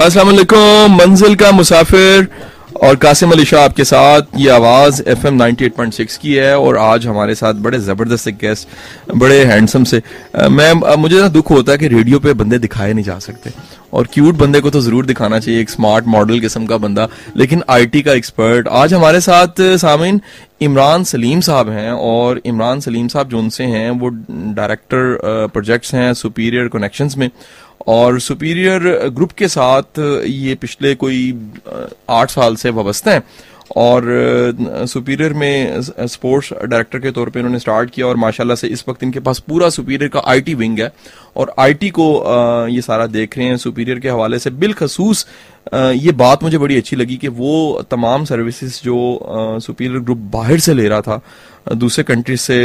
वालेकुम मंजिल का मुसाफिर और कासिम अली शाह आपके साथ। ये आवाज़ F M eight point six की है और आज हमारे साथ बड़े ज़बरदस्त गेस्ट बड़े हैंडसम से मैं अ, मुझे ना दुख होता है कि रेडियो पे बंदे दिखाए नहीं जा सकते। और क्यूट बंदे को तो ज़रूर दिखाना चाहिए एक स्मार्ट मॉडल किस्म का बंदा लेकिन आईटी का एक्सपर्ट आज हमारे साथ सामिन इमरान सलीम साहब हैं और इमरान सलीम साहब जो उनसे हैं वो डायरेक्टर प्रोजेक्ट्स हैं सुपीरियर कनेक्शंस में। और सुपीरियर ग्रुप के साथ ये पिछले कोई आठ साल से वाबस्ते हैं। और सुपीरियर में स्पोर्ट्स डायरेक्टर के तौर पे इन्होंने स्टार्ट किया और माशाल्लाह से इस वक्त इनके पास पूरा सुपीरियर का आईटी विंग है। और आईटी को ये सारा देख रहे हैं सुपीरियर के हवाले से। बिलखसूस ये बात मुझे बड़ी अच्छी लगी कि वो तमाम सर्विसेज़ जो सुपीरियर ग्रुप बाहर से ले रहा था दूसरे कंट्रीज़ से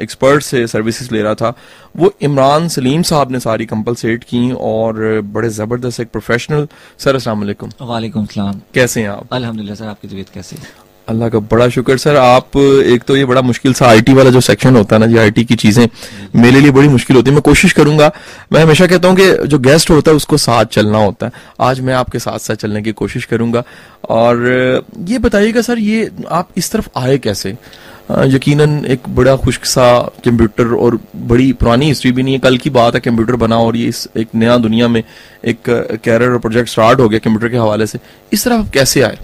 एक्सपर्ट से सर्विसेज़ ले रहा था। वो इमरान सलीम साहब ने सारी कंपलसेट की और बड़े ज़बरदस्त एक प्रोफेशनल सर अस्सलाम वालेकुम। वालेकुम सलाम। कैसे हैं आप? अल्हम्दुलिल्लाह सर आपकी तबीयत कैसी है? अल्लाह का बड़ा शुक्र सर। आप एक तो ये बड़ा मुश्किल सा आईटी वाला जो सेक्शन होता है ना जी आईटी की चीज़ें मेरे लिए बड़ी मुश्किल होती है। मैं कोशिश करूँगा मैं हमेशा कहता हूँ कि जो गेस्ट होता है उसको साथ चलना होता है। आज मैं आपके साथ साथ चलने की कोशिश करूँगा। और ये बताइएगा सर ये आप इस तरफ़ आए कैसे? यकीनन एक बड़ा खुश्क सा कंप्यूटर और बड़ी पुरानी हिस्ट्री भी नहीं है। कल की बात है कंप्यूटर बना और ये इस एक नया दुनिया में एक कैरियर और प्रोजेक्ट स्टार्ट हो गया कंप्यूटर के हवाले से। इस तरफ़ आप कैसे आए?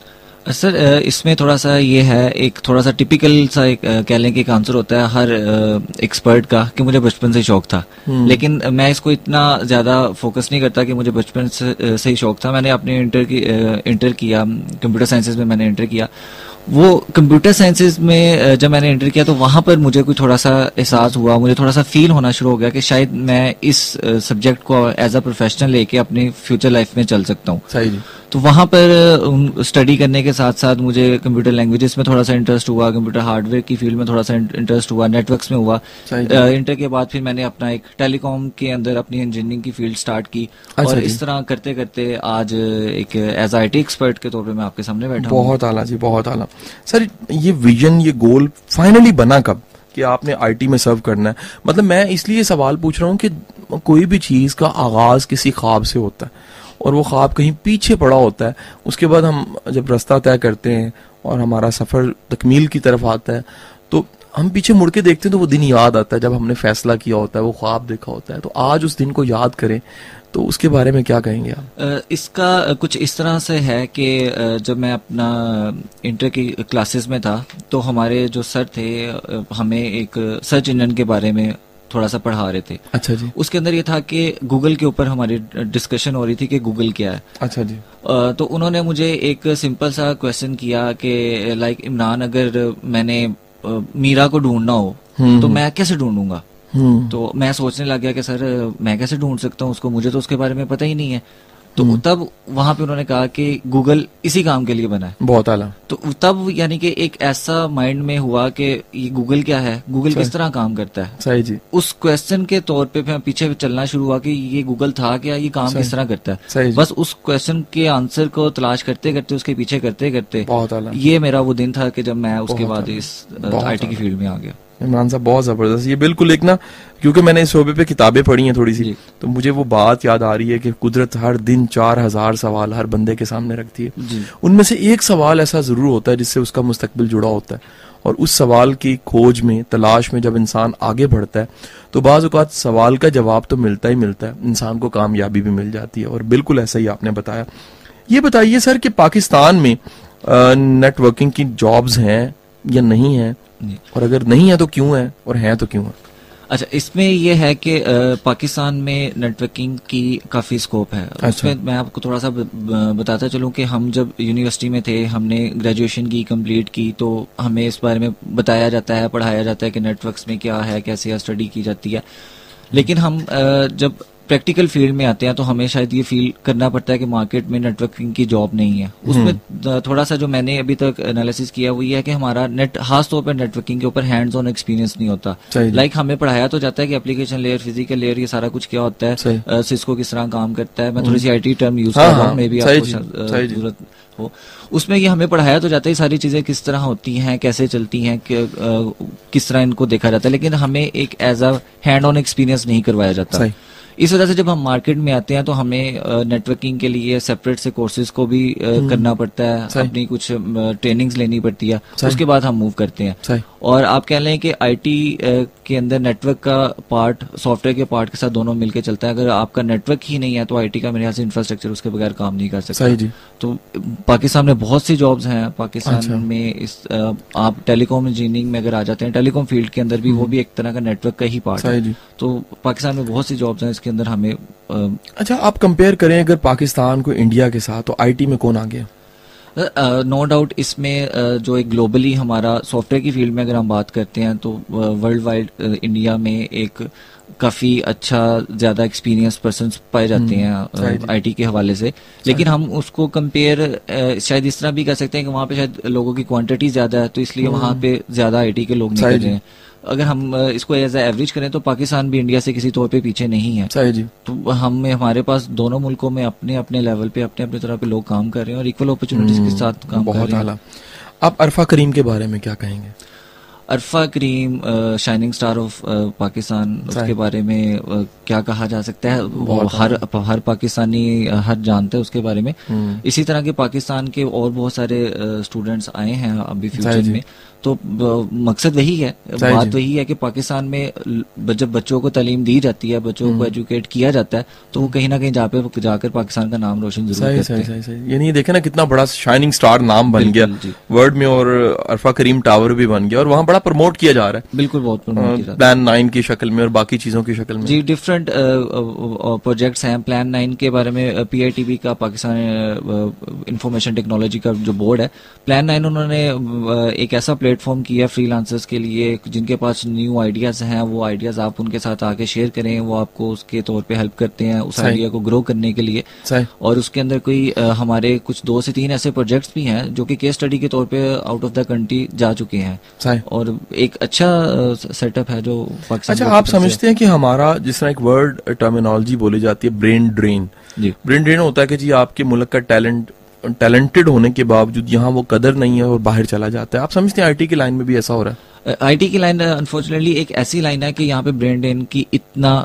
सर इसमें थोड़ा सा ये है एक थोड़ा सा टिपिकल सा एक कह लें कि एक आंसर होता है हर एक्सपर्ट का कि मुझे बचपन से शौक था। लेकिन मैं इसको इतना ज़्यादा फोकस नहीं करता कि मुझे बचपन से, से ही शौक था। मैंने अपने इंटर की इंटर किया कंप्यूटर साइंसेज में मैंने इंटर किया। वो कंप्यूटर साइंसेज में जब मैंने इंटर किया तो वहाँ पर मुझे कोई थोड़ा सा एहसास हुआ, मुझे थोड़ा सा फील होना शुरू हो गया कि शायद मैं इस सब्जेक्ट को एज अ प्रोफेशनल लेके अपनी फ्यूचर लाइफ में चल सकता हूँ। तो वहाँ पर स्टडी करने के साथ साथ मुझे कंप्यूटर लैंग्वेजेस में थोड़ा सा इंटरेस्ट हुआ कंप्यूटर हार्डवेयर की फ़ील्ड में थोड़ा सा इंटरेस्ट हुआ नेटवर्क्स में हुआ। इंटर के बाद फिर मैंने अपना एक टेलीकॉम के अंदर अपनी इंजीनियरिंग की फ़ील्ड स्टार्ट की। अच्छा और इस तरह करते करते आज एक एज आई टी एक्सपर्ट के तौर पर मैं आपके सामने बैठा बहुत आला जी बहुत आला। सर ये विजन ये गोल फाइनली बना कब कि आपने आईटी में सर्व करना है? मतलब मैं इसलिए सवाल पूछ रहा हूँ कि कोई भी चीज़ का आगाज़ किसी ख्वाब से होता है। और वो ख्वाब कहीं पीछे पड़ा होता है। उसके बाद हम जब रास्ता तय करते हैं और हमारा सफ़र तकमील की तरफ़ आता है तो हम पीछे मुड़ के देखते हैं तो वो दिन याद आता है जब हमने फैसला किया होता है, वो ख्वाब देखा होता है। तो आज उस दिन को याद करें तो उसके बारे में क्या कहेंगे आप? इसका कुछ इस तरह से है कि जब मैं अपना इंटर की क्लासेस में था तो हमारे जो सर थे हमें एक सर्च इंजन के बारे में थोड़ा सा पढ़ा रहे थे। अच्छा जी। उसके अंदर ये था कि गूगल के ऊपर हमारी डिस्कशन हो रही थी कि गूगल क्या है। अच्छा जी। तो उन्होंने मुझे एक सिंपल सा क्वेश्चन किया कि लाइक इमरान अगर मैंने मीरा को ढूंढना हो हम्म, तो मैं कैसे ढूंढूँगा? हम्म। तो मैं सोचने लग गया कि सर मैं कैसे ढूंढ सकता हूँ उसको? मुझे तो उसके बारे में पता ही नहीं है। तो हम्म। तब वहाँ पे उन्होंने कहा कि गूगल इसी काम के लिए बना है। बहुत आला। तो तब यानी कि एक ऐसा माइंड में हुआ कि ये गूगल क्या है? गूगल किस तरह काम करता है? सही जी। उस क्वेश्चन के तौर पे फिर पीछे चलना शुरू हुआ कि ये गूगल था क्या ये काम किस तरह करता है। सही जी। बस उस क्वेश्चन के आंसर को तलाश करते करते उसके पीछे करते करते बहुत आला। ये मेरा वो दिन था कि जब मैं उसके बाद इस आई की फ़ील्ड में आ गया। इमरान साहब बहुत ज़बरदस्त। ये बिल्कुल एक ना क्योंकि मैंने इस शोबे पे किताबें पढ़ी हैं थोड़ी सी तो मुझे वो बात याद आ रही है कि कुदरत हर दिन चार हज़ार सवाल हर बंदे के सामने रखती है। उनमें से एक सवाल ऐसा ज़रूर होता है जिससे उसका मुस्तकबिल जुड़ा होता है। और उस सवाल की खोज में तलाश में जब इंसान आगे बढ़ता है तो बाज अवत सवाल का जवाब तो मिलता ही मिलता है। इंसान को कामयाबी भी मिल जाती है। और बिल्कुल ऐसा ही आपने बताया। ये बताइए सर कि पाकिस्तान में नेटवर्किंग की जॉब्स हैं या नहीं है। और अगर नहीं है तो क्यों है? और है तो क्यों है? अच्छा इसमें ये है कि पाकिस्तान में नेटवर्किंग की काफ़ी स्कोप है। अच्छा। उसमें मैं आपको थोड़ा सा बताता चलूँ कि हम जब यूनिवर्सिटी में थे हमने ग्रेजुएशन की कंप्लीट की तो हमें इस बारे में बताया जाता है पढ़ाया जाता है कि नेटवर्क्स में क्या है कैसे स्टडी की जाती है। लेकिन हम जब प्रैक्टिकल फ़ील्ड में आते हैं तो हमें शायद ये फील करना पड़ता है कि मार्केट में नेटवर्किंग की जॉब नहीं है। उसमें थोड़ा सा जो मैंने अभी तक एनालिसिस किया वो ये है कि हमारा नेट खास तौर पर नेटवर्किंग के ऊपर हैंड्स ऑन एक्सपीरियंस नहीं होता। लाइक हमें पढ़ाया तो जाता है कि एप्लीकेशन लेयर फ़िज़िकल लेयर ये सारा कुछ क्या होता है? सिस्को किस तरह काम करता है? मैं थोड़ी सी आईटी टर्म यूज़ हाँ, कर रहा हाँ, हूँ। मे बी आपको सही जी। ज़रूरत हो। उसमें ये हमें पढ़ाया तो जाता है सारी चीज़ें किस तरह होती हैं कैसे चलती हैं कि, किस तरह इनको देखा जाता है लेकिन हमें एक as a hand on experience नहीं करवाया जाता। सही। इस वजह से जब हम मार्केट में आते हैं तो हमें नेटवर्किंग के लिए सेपरेट से कोर्सेज को भी हम्म। करना पड़ता है। अपनी कुछ ट्रेनिंग्स लेनी पड़ती है। उसके बाद हम मूव करते हैं। और आप कह लें कि आईटी के अंदर नेटवर्क का पार्ट सॉफ्टवेयर के पार्ट के साथ दोनों मिलकर चलता है। अगर आपका नेटवर्क ही नहीं है तो आईटी का मेरे ख्याल से इंफ्रास्ट्रक्चर उसके बगैर काम नहीं कर सकता। जी। तो पाकिस्तान में बहुत सी जॉब्स हैं। पाकिस्तान अच्छा। में इस आप टेलीकॉम इंजीनियरिंग में अगर आ जाते हैं टेलीकॉम फ़ील्ड के अंदर भी वो भी एक तरह का नेटवर्क का ही पार्ट हम्म। है जी। तो पाकिस्तान में बहुत सी जॉब्स हैं इसके अंदर हमें अ, अच्छा आप कंपेयर करें अगर पाकिस्तान को इंडिया के साथ तो आईटी में कौन आ गया नो डाउट इसमें जो एक ग्लोबली हमारा सॉफ्टवेयर की फ़ील्ड में अगर हम बात करते हैं तो वर्ल्ड वाइड इंडिया में एक काफ़ी अच्छा ज़्यादा एक्सपीरियंस पर्सन पाए जाते हम्म, हैं। आईटी के हवाले से। लेकिन हम उसको कंपेयर शायद इस तरह भी कर सकते हैं कि वहाँ पे शायद लोगों की क्वांटिटी ज़्यादा है तो इसलिए वहाँ पे ज़्यादा आईटी के लोग नहीं हम्म। कर रहे हैं। अगर हम इसको एज एवरेज करें तो पाकिस्तान भी इंडिया से किसी तौर पे पीछे नहीं है। सही जी। तो हम हमारे पास दोनों मुल्कों में अपने अपने लेवल पे अपने अपने तरह पे लोग काम कर रहे हैं और इक्वल अपॉर्चुनिटीज़ के साथ काम कर हम्म, रहे हैं। आप अरफा करीम के बारे में क्या कहेंगे? Arfa Karim shining star of Pakistan उसके बारे में अ, क्या कहा जा सकता है? वो हर हर पाकिस्तानी हर जानते है उसके बारे में। हम्म, इसी तरह के पाकिस्तान के और बहुत सारे स्टूडेंट्स आए हैं अभी फ्यूचर में। तो मकसद वही है। बात वही है कि पाकिस्तान में जब बच्चों को तालीम दी जाती है बच्चों हम्म। को एजुकेट किया जाता है तो वो कहीं ना कहीं जा पे जाकर पाकिस्तान का नाम रोशन ज़रूर करते हैं। यानी देखे ना कितना बड़ा शाइनिंग स्टार नाम बन गया। वर्ल्ड में और अरफा करीम टावर भी बन गया और वहाँ बड़ा प्रमोट किया जा रहा है। बिल्कुल बहुत प्रमोट। प्लान नाइन की शक्ल में और बाकी चीज़ों की शक्ल में। जी डिफरेंट प्रोजेक्ट्स हैं। प्लान नाइन के बारे में पीआईटीबी का पाकिस्तान इंफॉर्मेशन टेक्नोलॉजी का जो बोर्ड है। प्लान नाइन उन्होंने एक ऐसा प्लेटफॉर्म किया फ्रीलांसर्स के लिए जिनके पास न्यू आइडियाज़ हैं वो आइडियाज़ आप उनके साथ आके शेयर करें वो आपको उसके तौर पे हेल्प करते हैं उस आइडिया को ग्रो करने के लिए। और उसके अंदर कोई हमारे कुछ दो से तीन ऐसे प्रोजेक्ट्स भी हैं जो कि केस स्टडी के तौर पे आउट ऑफ़ द कंट्री जा चुके हैं। और एक अच्छा सेटअप है जो अच्छा आप समझते हैं कि हमारा जिस तरह एक वर्ड टर्मिनोलॉजी बोली जाती है ब्रेन ड्रेन जी। ब्रेन ड्रेन होता है कि जी आपके मुल्क का टैलेंट टैलेंटेड होने के बावजूद यहाँ वो कदर नहीं है और बाहर चला जाता है। आप समझते हैं आईटी की लाइन में भी ऐसा हो रहा है? आईटी की लाइन अनफॉर्चुनेटली एक ऐसी लाइन है कि यहाँ पे ब्रेन ड्रेन की इतना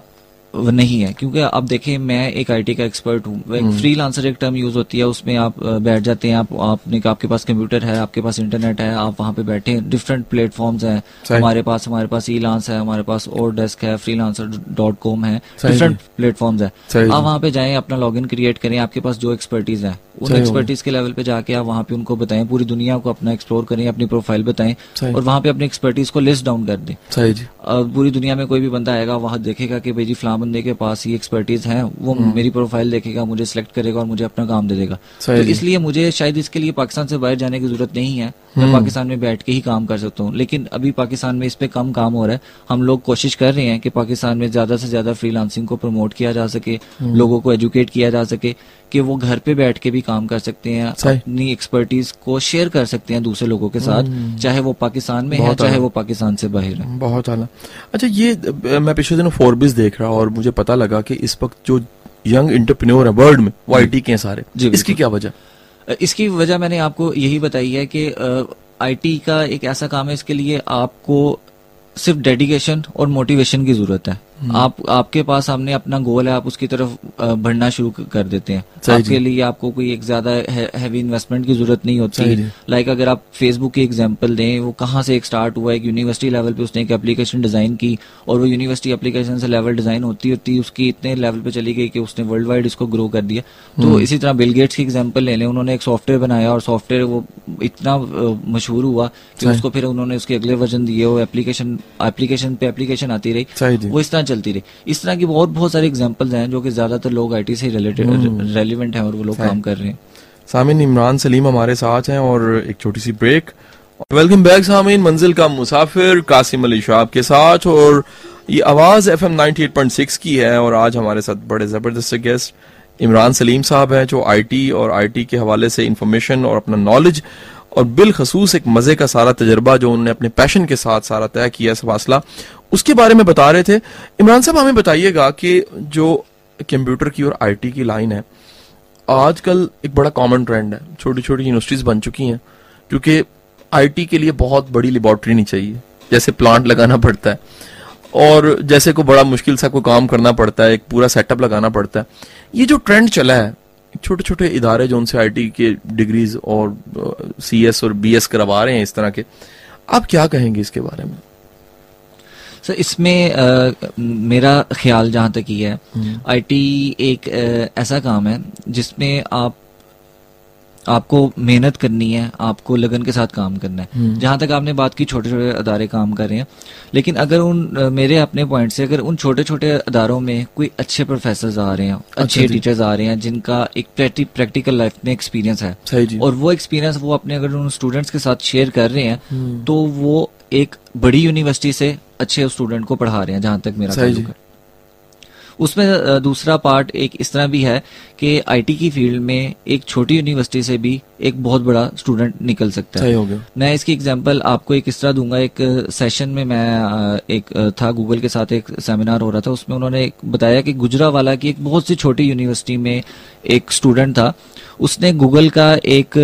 नहीं है। क्योंकि आप देखें मैं एक आईटी का एक्सपर्ट हूँ। हम्म। एक फ्रीलांसर एक टर्म यूज़ होती है उसमें आप बैठ जाते हैं आप आपने आपके पास कंप्यूटर है आपके पास इंटरनेट है आप वहाँ पे बैठे डिफरेंट प्लेटफॉर्म्स हैं। हमारे पास हमारे पास ई लांस है हमारे पास और डेस्क है फ्रीलांसर डॉट कॉम है डिफरेंट प्लेटफॉर्म्स है। आप वहाँ पे जाए अपना लॉगिन क्रिएट करें आपके पास जो एक्सपर्टीज है। उन एक्सपर्टीज के लेवल पे जाके आप वहाँ पे उनको बताएँ पूरी दुनिया को अपना एक्सप्लोर करें अपनी प्रोफ़ाइल बताएँ और वहाँ पे अपनी एक्सपर्टीज को लिस्ट डाउन कर दें। सही जी। अब पूरी दुनिया में कोई भी बंदा आएगा वहाँ देखेगा कि भाई जी फलां बंदे के पास ये एक्सपर्टीज है वो मेरी प्रोफ़ाइल देखेगा मुझे सिलेक्ट करेगा और मुझे अपना काम दे देगा। तो इसलिए मुझे शायद इसके लिए पाकिस्तान से बाहर जाने की ज़रूरत नहीं है मैं पाकिस्तान में बैठ के ही काम कर सकता हूँ। लेकिन अभी पाकिस्तान में इस पे कम काम हो रहा है हम लोग कोशिश कर रहे हैं कि पाकिस्तान में ज़्यादा से ज़्यादा फ्रीलांसिंग को प्रमोट किया जा सके लोगों को एजुकेट किया जा सके। कि वो घर पे बैठ के भी काम कर सकते हैं अपनी एक्सपर्टीज को शेयर कर सकते हैं दूसरे लोगों के साथ चाहे वो पाकिस्तान में है चाहे वो पाकिस्तान से बाहर है। बहुत आला। अच्छा ये मैं पिछले दिनों फोर्बिस देख रहा और मुझे पता लगा कि इस वक्त जो यंग इंटरप्रेन्योर है वर्ल्ड में वो आईटी के हैं सारे। जी, इसकी क्या वजह? इसकी वजह मैंने आपको यही बताई है कि आईटी का एक ऐसा काम है इसके लिए आपको सिर्फ़ डेडिकेशन और मोटिवेशन की ज़रूरत है। आप आपके पास सामने अपना गोल है आप उसकी तरफ़ बढ़ना शुरू कर देते हैं। आपके लिए आपको कोई एक ज़्यादा हैवी इन्वेस्टमेंट की ज़रूरत नहीं होती। लाइक अगर आप फेसबुक की एग्जांपल दें वो कहाँ से एक स्टार्ट हुआ एक यूनिवर्सिटी लेवल पे उसने एक एप्लीकेशन डिज़ाइन की और वो यूनिवर्सिटी एप्लीकेशन से लेवल डिज़ाइन होती होती उसकी इतने लेवल पे चली गई कि उसने वर्ल्ड वाइड इसको ग्रो कर दिया। तो हम्म। इसी तरह बिल गेट्स की एग्ज़ाम्पल ले लें उन्होंने एक सॉफ्टवेयर बनाया और सॉफ्टवेयर वो इतना मशहूर हुआ कि उसको फिर उन्होंने उसके अगले वर्जन दिए वो एप्लीकेशन एप्लीकेशन पे एप्लीकेशन आती रही। वो इस तरह चलती रही। इस तरह की बहुत बहुत सारे एग्जांपल्स हैं जो कि ज़्यादातर लोग आईटी से रिलेटेड रेलिवेंट हैं और वो लोग काम कर रहे हैं। सामिन इमरान सलीम हमारे साथ हैं और एक छोटी सी ब्रेक वेलकम बैक सामिन। मंजिल का मुसाफिर कासिम अली शाह के साथ और ये आवाज़ एफ़ एम की है और आज हमारे साथ बड़े ज़बरदस्त गेस्ट इमरान सलीम साहब हैं जो आईटी और आईटी के हवाले से इंफॉर्मेशन और अपना नॉलेज और बिलखसूस एक मज़े का सारा तजर्बा जो उन्होंने अपने पैशन के साथ सारा तय किया इस फासला उसके बारे में बता रहे थे। इमरान साहब, हमें बताइएगा कि जो कंप्यूटर की और आईटी की लाइन है, आजकल एक बड़ा कॉमन ट्रेंड है। छोटी छोटी यूनिवर्सिटीज बन चुकी हैं, क्योंकि आईटी के लिए बहुत बड़ी लेबोरेटरी नहीं चाहिए। जैसे प्लांट लगाना पड़ता है, और जैसे को बड़ा मुश्किल सा कोई काम करना पड़ता है, एक पूरा सेटअप लगाना पड़ता है। ये जो ट्रेंड चला है छोटे छोटे इदारे जो उनसे आईटी के डिग्रीज और सी एस और बी एस करवा रहे हैं इस तरह के आप क्या कहेंगे इसके बारे में? सर इसमें आ, मेरा ख्याल जहाँ तक ही है आईटी एक आ, ऐसा काम है जिसमें आप आपको मेहनत करनी है आपको लगन के साथ काम करना है। जहाँ तक आपने बात की छोटे छोटे अदारे काम कर रहे हैं। लेकिन अगर उन मेरे अपने पॉइंट से अगर उन छोटे छोटे अदारों में कोई अच्छे प्रोफेसर आ रहे हैं अच्छे टीचर्स आ रहे हैं जिनका एक प्रैक्टिकल लाइफ में एक्सपीरियंस है और वो एक्सपीरियंस वो अपने अगर उन स्टूडेंट्स के साथ शेयर कर रहे हैं तो वो एक बड़ी यूनिवर्सिटी से अच्छे स्टूडेंट को पढ़ा रहे हैं जहाँ तक मेरा उसमें दूसरा पार्ट एक इस तरह भी है कि आईटी की फ़ील्ड में एक छोटी यूनिवर्सिटी से भी एक बहुत बड़ा स्टूडेंट निकल सकता है। हो गया। मैं इसकी एग्जांपल आपको एक इस तरह दूँगा। एक सेशन में मैं एक था गूगल के साथ एक सेमिनार हो रहा था। उसमें उन्होंने बताया कि गुजरावाला की एक बहुत सी छोटी यूनिवर्सिटी में एक स्टूडेंट था। उसने गूगल का एक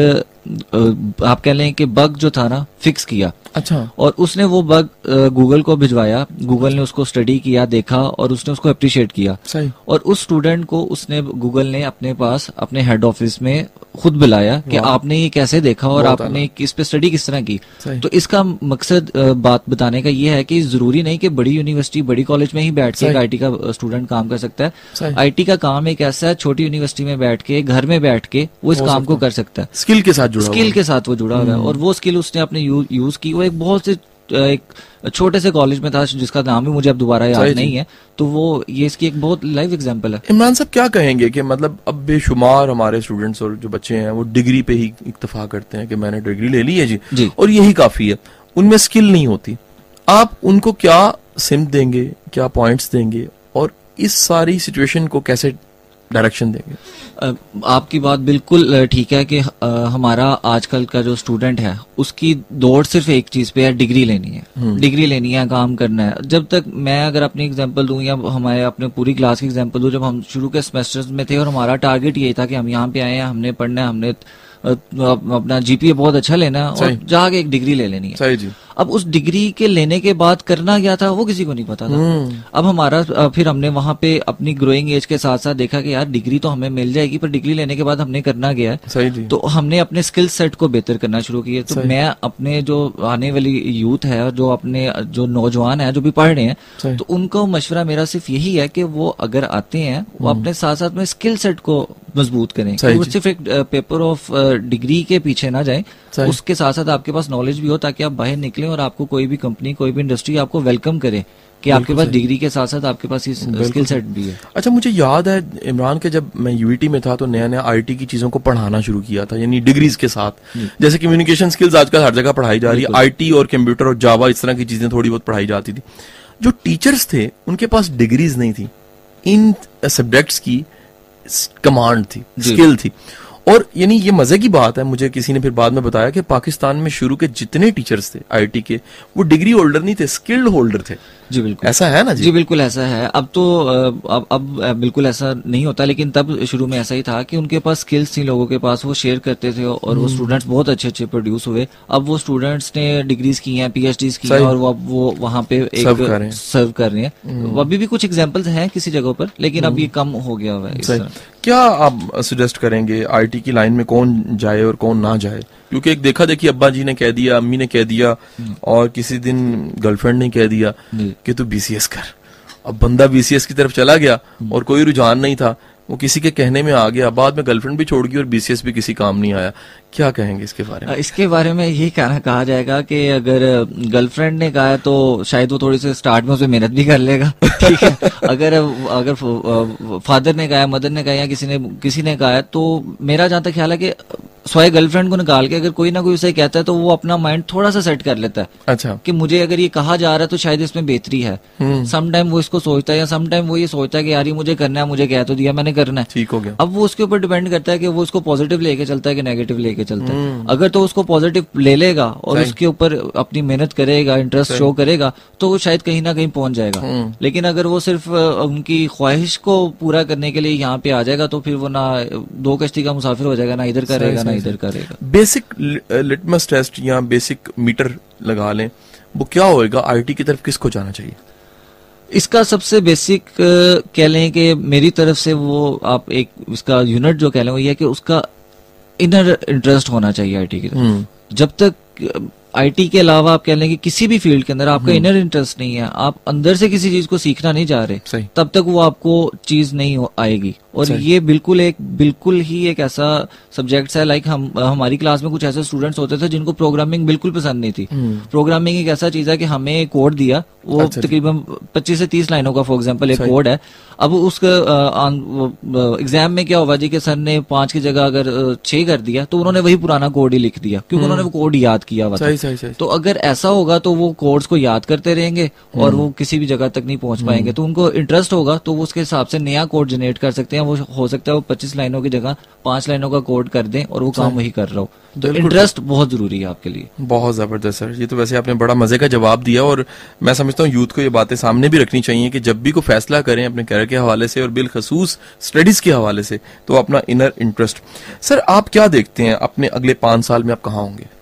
आप कह लें कि बग जो था ना फिक्स किया। अच्छा। और उसने वो बग गूगल को भिजवाया। गूगल ने उसको स्टडी किया देखा और उसने उसको अप्रिशिएट किया। सही। और उस स्टूडेंट को उसने गूगल ने अपने पास अपने हेड ऑफ़िस में खुद बुलाया कि आपने ये कैसे देखा और आपने इस पे स्टडी किस तरह की। तो इसका मकसद बात बताने का ये है कि ज़रूरी नहीं कि बड़ी यूनिवर्सिटी बड़ी कॉलेज में ही बैठ के आईटी का स्टूडेंट काम कर सकता है। आईटी का काम एक ऐसा है छोटी यूनिवर्सिटी में बैठ के घर में बैठ के वो इस काम को कर सकता है। स्किल के साथ जुड़ा स्किल के साथ वो जुड़ा हुआ है। हम्म। और वो स्किल उसने अपने यूज़ की। वो एक बहुत से एक छोटे से कॉलेज में था जिसका नाम भी मुझे अब दोबारा याद नहीं है। तो वो ये इसकी एक बहुत लाइव एग्जांपल है। इमरान साहब क्या कहेंगे कि मतलब अब बेशुमार हमारे स्टूडेंट्स और जो बच्चे हैं वो डिग्री पे ही इतफा करते हैं कि मैंने डिग्री ले ली है जी, जी। और यही काफ़ी है। उनमें स्किल नहीं होती। आप उनको क्या सिम देंगे क्या पॉइंट्स देंगे? और इस सारी सिचुएशन को कैसे डायरेक्शन देंगे। आपकी बात बिल्कुल ठीक है कि हमारा आजकल का जो स्टूडेंट है उसकी दौड़ सिर्फ़ एक चीज़ पे है डिग्री लेनी है। हम्म। डिग्री लेनी है काम करना है। जब तक मैं अगर अपनी एग्जांपल दूँ या हमारे अपने पूरी क्लास की एग्जांपल दूँ जब हम शुरू के सेमेस्टर्स में थे और हमारा टारगेट यही था कि हम यहाँ पे आए हैं हमने पढ़ना है हमने अपना जीपीए बहुत अच्छा लेना है और जाके एक डिग्री ले लेनी है। सही जी। अब उस डिग्री के लेने के बाद करना क्या था वो किसी को नहीं पता था। हम्म। अब हमारा फिर हमने वहाँ पे अपनी ग्रोइंग एज के साथ साथ देखा कि यार डिग्री तो हमें मिल जाएगी पर डिग्री लेने के बाद हमने करना गया है? सही तो हमने अपने स्किल सेट को बेहतर करना शुरू किया तो मैं अपने जो आने वाली यूथ है जो अपने जो नौजवान है जो भी पढ़ रहे हैं तो उनको मशवरा मेरा सिर्फ़ यही है कि वो अगर आते हैं वो हम्म। अपने साथ साथ में स्किल सेट को मज़बूत करें। वो सिर्फ़ एक पेपर ऑफ़ डिग्री के पीछे ना जाए। उसके साथ साथ आपके पास नॉलेज भी हो ताकि आप बाहर निकलें और आपको कोई भी कंपनी कोई भी इंडस्ट्री आपको वेलकम करे कि आपके पास डिग्री के साथ साथ आपके पास स्किल सेट भी है। अच्छा मुझे याद है इमरान के जब मैं यूईटी में था तो नया नया आईटी की चीज़ों को पढ़ाना शुरू किया था यानी डिग्रीज के साथ। जैसे कम्युनिकेशन स्किल्स आजकल हर जगह पढ़ाई जा रही है। आईटी और कंप्यूटर और जावा इस तरह की चीज़ें थोड़ी बहुत पढ़ाई जाती थी। जो टीचर्स थे उनके पास डिग्रीज नहीं थी। इन सब्जेक्ट्स की कमांड थी स्किल थी। और यानी ये मज़े की बात है, मुझे किसी ने फिर बाद में बताया कि पाकिस्तान में शुरू के जितने टीचर्स थे आईटी के, वो डिग्री होल्डर नहीं थे स्किल्ड होल्डर थे। जी बिल्कुल। ऐसा है ना जी? जी बिल्कुल ऐसा है। अब तो अब अब बिल्कुल ऐसा नहीं होता लेकिन तब शुरू में ऐसा ही था कि उनके पास स्किल्स थी लोगों के पास वो शेयर करते थे और वो स्टूडेंट्स हम्म। बहुत अच्छे अच्छे प्रोड्यूस हुए। अब वो स्टूडेंट्स ने डिग्रीज की हैं पीएचडी की हैं और वो अब वो वहाँ पे एक सर्व कर रहे हैं। हम्म। अभी भी कुछ एग्जाम्पल्स हैं किसी जगह पर लेकिन अब ये हम्म। कम हो गया हुआ है क्या आप सजेस्ट करेंगे आईटी की लाइन में कौन जाए और कौन ना जाए? क्योंकि एक देखा देखी अब्बा जी ने कह दिया अम्मी ने कह दिया हम्म। और किसी दिन गर्लफ्रेंड ने कह दिया कि तू बीसीएस कर। अब बंदा बीसीएस की तरफ़ चला गया हम्म। और कोई रुझान नहीं था। वो किसी के कहने में आ गया। बाद में गर्लफ्रेंड भी छोड़ गई और बीसीएस भी किसी काम नहीं आया। क्या कहेंगे इसके बारे में? इसके बारे में यही कहना कहा जाएगा कि अगर गर्लफ्रेंड ने कहा है तो शायद वो थोड़ी सी स्टार्ट में उसे मेहनत भी कर लेगा। ठीक है? अगर अगर फादर ने कहा मदर ने कहा या किसी ने किसी ने कहा तो मेरा जहाँ तक ख्याल है कि स्वाय गर्लफ्रेंड को निकाल के अगर कोई ना कोई उसे कहता है तो वो अपना माइंड थोड़ा सा सेट कर लेता है अच्छा। कि मुझे अगर ये कहा जा रहा है तो शायद इसमें बेहतरी है। सम हम्म। टाइम वो इसको सोचता है या सम टाइम वो ये सोचता है कि यार ये मुझे करना है मुझे कह तो दिया मैंने करना है। ठीक हो गया। अब वो उसके ऊपर डिपेंड करता है कि वो उसको पॉजिटिव लेके चलता है कि नेगेटिव लेके चलता है। हम्म। अगर तो उसको पॉजिटिव ले लेगा और उसके ऊपर अपनी मेहनत करेगा इंटरेस्ट शो करेगा तो वो शायद कहीं ना कहीं पहुँच जाएगा। हम्म। लेकिन अगर वो सिर्फ़ उनकी ख्वाहिश को पूरा करने के लिए यहाँ पे आ जाएगा तो फिर वो ना दो कश्ती का मुसाफिर हो जाएगा ना इधर का रहेगा ना इधर करेगा। बेसिक लिटमस टेस्ट या बेसिक मीटर लगा लें वो क्या होएगा? आईटी की तरफ़ किसको जाना चाहिए? इसका सबसे बेसिक कह लें कि मेरी तरफ़ से वो आप एक इसका यूनिट जो कह लें वो ये कि उसका इनर इंटरेस्ट होना चाहिए आईटी की तरफ़। हम्म, जब तक आईटी के अलावा आप कह लें कि किसी भी फ़ील्ड के अंदर आपका इनर इंटरेस्ट नहीं है आप अंदर से किसी चीज़ को सीखना नहीं चाह रहे तब तक वो आपको चीज़ नहीं आएगी। और ये बिल्कुल एक बिल्कुल ही एक ऐसा सब्जेक्ट है लाइक हम हमारी क्लास में कुछ ऐसे स्टूडेंट्स होते थे जिनको प्रोग्रामिंग बिल्कुल पसंद नहीं थी। हम्म, प्रोग्रामिंग एक ऐसा चीज़ है कि हमें कोड दिया वो अच्छा तकरीबन 25 से 30 लाइनों का फॉर एग्जांपल एक कोड है। अब उसका एग्ज़ाम में क्या हुआ जी कि सर ने पाँच की जगह अगर छह कर दिया तो उन्होंने वही पुराना कोड ही लिख दिया क्योंकि उन्होंने वो कोड याद किया हुआ सही सही सही तो अगर ऐसा होगा तो वो कोर्स को याद करते रहेंगे और वो किसी भी जगह तक नहीं पहुँच पाएँगे। तो उनको इंटरेस्ट होगा तो वो उसके हिसाब से नया कोड जनरेट कर सकते हैं। वो हो सकता है वो पच्चीस लाइनों की जगह पाँच लाइनों का कोड कर दें और वो काम वही कर रहा हो। तो इंटरेस्ट बहुत ज़रूरी है आपके लिए। बहुत ज़बरदस्त सर। ये तो वैसे आपने बड़ा मज़े का जवाब दिया और मैं समझता हूँ यूथ को ये बातें सामने भी रखनी चाहिए कि जब भी को फैसला करें अपने कैरियर के हवाले से और बिलखसूस स्टडीज़ के हवाले से तो अपना इनर इंटरेस्ट सर आप क्या देखते हैं अपने अगले पाँच साल में आप कहाँ होंगे?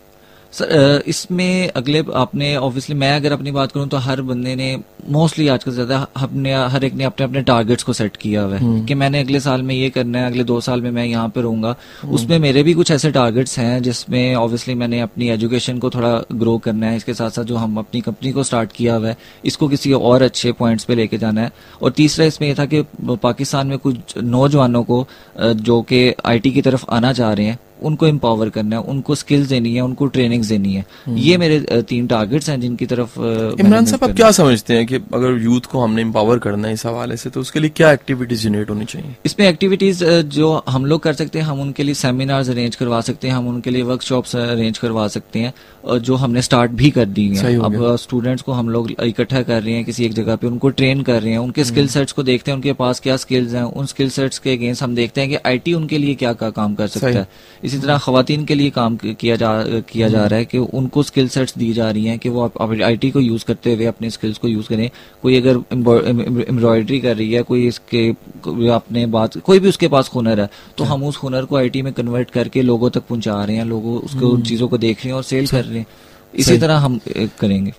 सर इसमें अगले आपने ऑब्वियसली मैं अगर अपनी बात करूँ तो हर बंदे ने मोस्टली आजकल ज़्यादा अपने हर एक ने अपने अपने टारगेट्स को सेट किया हुआ है। कि मैंने अगले साल में ये करना है अगले दो साल में मैं यहाँ पे रहूँगा। उसमें मेरे भी कुछ ऐसे टारगेट्स हैं जिसमें ऑब्वियसली मैंने अपनी एजुकेशन को थोड़ा ग्रो करना है। इसके साथ साथ जो हम अपनी कंपनी को स्टार्ट किया हुआ है इसको किसी और अच्छे पॉइंट्स पे लेके जाना है। और तीसरा इसमें यह था कि पाकिस्तान में कुछ नौजवानों को जो कि आईटी की तरफ़ आना चाह रहे हैं उनको एम्पावर करना है उनको स्किल्स देनी है उनको ट्रेनिंग्स देनी है। ये मेरे तीन टारगेट्स हैं जिनकी तरफ़ इमरान साहब आप क्या समझते हैं कि अगर यूथ को हमने एम्पावर करना है इस हवाले से तो उसके लिए क्या एक्टिविटीज़ जनरेट होनी चाहिए? इसमें एक्टिविटीज़ जो हम लोग कर सकते हैं हम उनके लिए सेमिनार्स अरेंज करवा सकते हैं हम उनके लिए वर्कशॉप्स अरेंज करवा सकते हैं जो हमने स्टार्ट भी कर दी है। अब स्टूडेंट्स को हम लोग इकट्ठा कर रहे हैं किसी एक जगह पे उनको ट्रेन कर रहे हैं उनके हम्म। स्किल सेट्स को देखते हैं उनके पास क्या स्किल्स हैं उन स्किल सेट्स के अगेंस्ट हम देखते हैं कि आईटी उनके लिए क्या काम कर सकता। है। इसी तरह खातन के लिए काम किया जा किया हम्म। जा रहा है कि उनको स्किल सेट्स दी जा रही हैं कि वो आई टी को यूज़ करते हुए अपने स्किल्स को यूज़ करें। कोई अगर एम्ब्रॉयडरी कर रही है कोई इसके अपने बात कोई भी उसके पास हुनर है तो हम उस हुनर को आईटी में कन्वर्ट करके लोगों तक पहुँचा रहे हैं लोगों उसको उन चीज़ों को देख रहे हैं और सेल कर रहे हैं। इसी हम्म। तरह हम करेंगे।